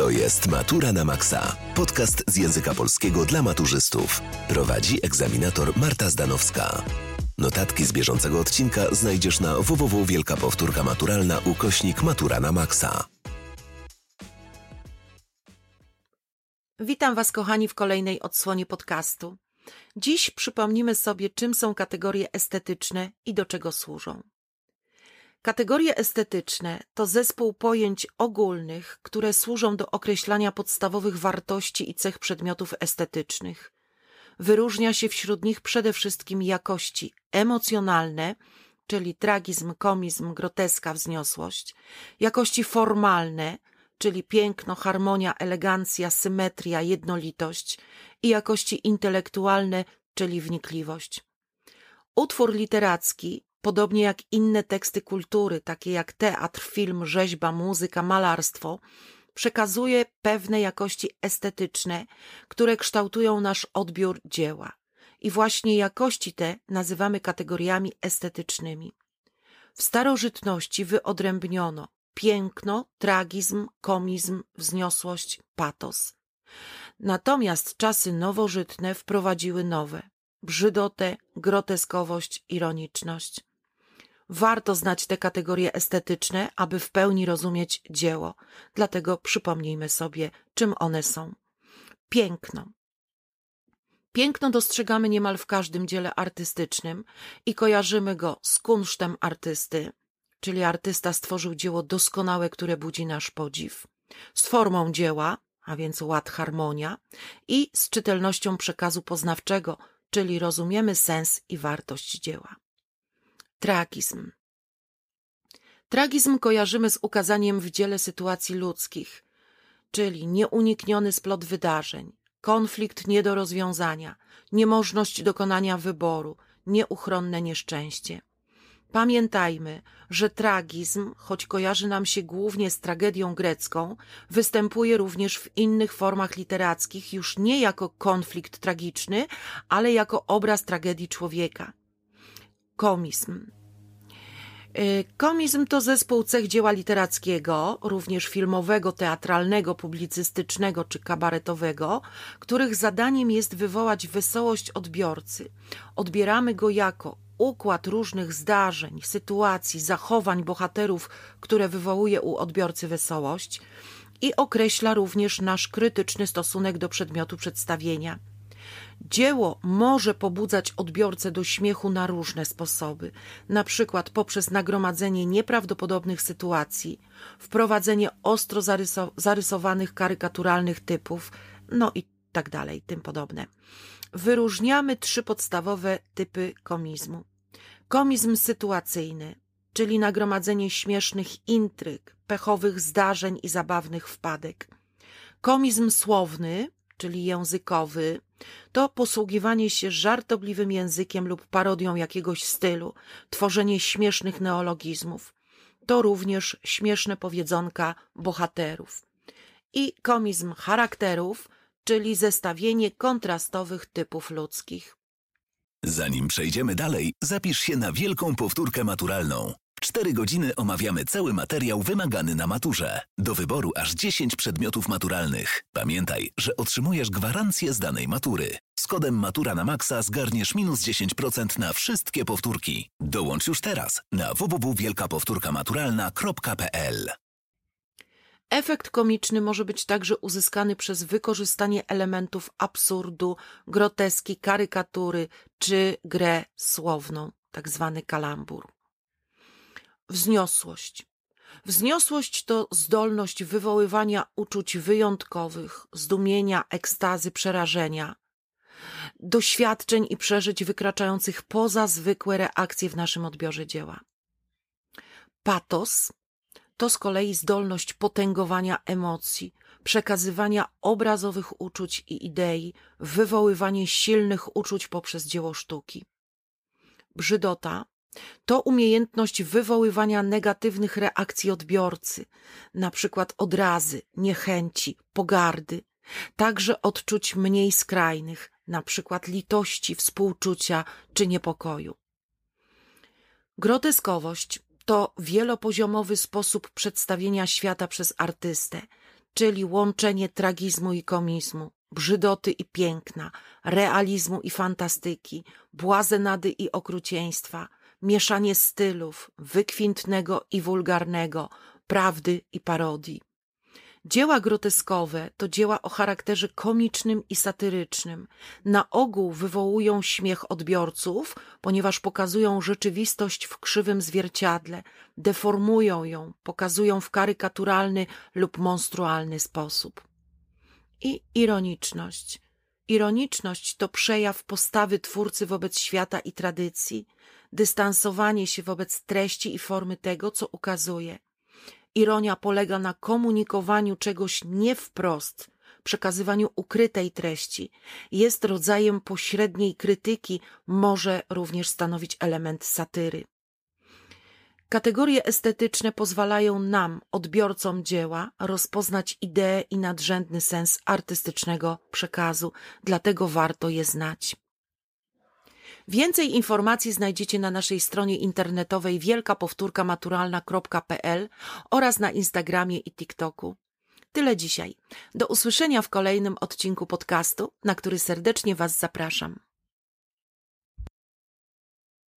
To jest Matura na Maxa. Podcast z języka polskiego dla maturzystów. Prowadzi egzaminator Marta Zdanowska. Notatki z bieżącego odcinka znajdziesz na www Wielka Powtórka Maturalna ukośnik Matura na Maxa. Witam Was, kochani, w kolejnej odsłonie podcastu. Dziś przypomnimy sobie, czym są kategorie estetyczne i do czego służą. Kategorie estetyczne to zespół pojęć ogólnych, które służą do określania podstawowych wartości i cech przedmiotów estetycznych. Wyróżnia się wśród nich przede wszystkim jakości emocjonalne, czyli tragizm, komizm, groteska, wzniosłość, jakości formalne, czyli piękno, harmonia, elegancja, symetria, jednolitość i jakości intelektualne, czyli wnikliwość. Utwór literacki podobnie jak inne teksty kultury, takie jak teatr, film, rzeźba, muzyka, malarstwo, przekazuje pewne jakości estetyczne, które kształtują nasz odbiór dzieła. I właśnie jakości te nazywamy kategoriami estetycznymi. W starożytności wyodrębniono piękno, tragizm, komizm, wzniosłość, patos. Natomiast czasy nowożytne wprowadziły nowe brzydotę, groteskowość, ironiczność. Warto znać te kategorie estetyczne, aby w pełni rozumieć dzieło. Dlatego przypomnijmy sobie, czym one są. Piękno. Piękno dostrzegamy niemal w każdym dziele artystycznym i kojarzymy go z kunsztem artysty, czyli artysta stworzył dzieło doskonałe, które budzi nasz podziw, z formą dzieła, a więc ład, harmonia, i z czytelnością przekazu poznawczego, czyli rozumiemy sens i wartość dzieła. Tragizm. Tragizm kojarzymy z ukazaniem w dziele sytuacji ludzkich, czyli nieunikniony splot wydarzeń, konflikt nie do rozwiązania, niemożność dokonania wyboru, nieuchronne nieszczęście. Pamiętajmy, że tragizm, choć kojarzy nam się głównie z tragedią grecką, występuje również w innych formach literackich już nie jako konflikt tragiczny, ale jako obraz tragedii człowieka komizm. Y, komizm to zespół cech dzieła literackiego, również filmowego, teatralnego, publicystycznego czy kabaretowego, których zadaniem jest wywołać wesołość odbiorcy. Odbieramy go jako układ różnych zdarzeń, sytuacji, zachowań bohaterów, które wywołuje u odbiorcy wesołość i określa również nasz krytyczny stosunek do przedmiotu przedstawienia. Dzieło może pobudzać odbiorcę do śmiechu na różne sposoby, na przykład poprzez nagromadzenie nieprawdopodobnych sytuacji, wprowadzenie ostro zaryso zarysowanych karykaturalnych typów, no i tak dalej, tym podobne. Wyróżniamy trzy podstawowe typy komizmu. Komizm sytuacyjny, czyli nagromadzenie śmiesznych intryg, pechowych zdarzeń i zabawnych wpadek. Komizm słowny, czyli językowy, to posługiwanie się żartobliwym językiem lub parodią jakiegoś stylu, tworzenie śmiesznych neologizmów. To również śmieszne powiedzonka bohaterów. I komizm charakterów, czyli zestawienie kontrastowych typów ludzkich. Zanim przejdziemy dalej, zapisz się na wielką powtórkę maturalną. Cztery godziny omawiamy cały materiał wymagany na maturze. Do wyboru aż 10 przedmiotów maturalnych. Pamiętaj, że otrzymujesz gwarancję z danej matury. Z kodem Matura na Maxa zgarniesz minus 10% na wszystkie powtórki. Dołącz już teraz na www.wielkapowtórkamaturalna.pl Efekt komiczny może być także uzyskany przez wykorzystanie elementów absurdu, groteski, karykatury czy grę słowną, tak zwany kalambur. Wzniosłość. Wzniosłość to zdolność wywoływania uczuć wyjątkowych, zdumienia, ekstazy, przerażenia, doświadczeń i przeżyć wykraczających poza zwykłe reakcje w naszym odbiorze dzieła. Patos to z kolei zdolność potęgowania emocji, przekazywania obrazowych uczuć i idei, wywoływanie silnych uczuć poprzez dzieło sztuki. Brzydota to umiejętność wywoływania negatywnych reakcji odbiorcy, na przykład odrazy, niechęci, pogardy, także odczuć mniej skrajnych, na przykład litości, współczucia czy niepokoju. Groteskowość to wielopoziomowy sposób przedstawienia świata przez artystę, szczeli łączenie tragizmu i komizmu, brzydoty i piękna, realizmu i fantastyki, błazenady i okrucieństwa, mieszanie stylów, wykwintnego i wulgarnego, prawdy i parodii. Dzieła groteskowe to dzieła o charakterze komicznym i satyrycznym. Na ogół wywołują śmiech odbiorców, ponieważ pokazują rzeczywistość w krzywym zwierciadle, deformują ją, pokazują w karykaturalny lub monstrualny sposób. I ironiczność. Ironiczność to przejaw postawy twórcy wobec świata i tradycji, dystansowanie się wobec treści i formy tego, co ukazuje – Ironia polega na komunikowaniu czegoś nie wprost, przekazywaniu ukrytej treści. Jest rodzajem pośredniej krytyki, może również stanowić element satyry. Kategorie estetyczne pozwalają nam, odbiorcom dzieła, rozpoznać ideę i nadrzędny sens artystycznego przekazu, dlatego warto je znać. Więcej informacji znajdziecie na naszej stronie internetowej wielkapowtórkamaturalna.pl oraz na Instagramie i TikToku. Tyle dzisiaj. Do usłyszenia w kolejnym odcinku podcastu, na który serdecznie Was zapraszam.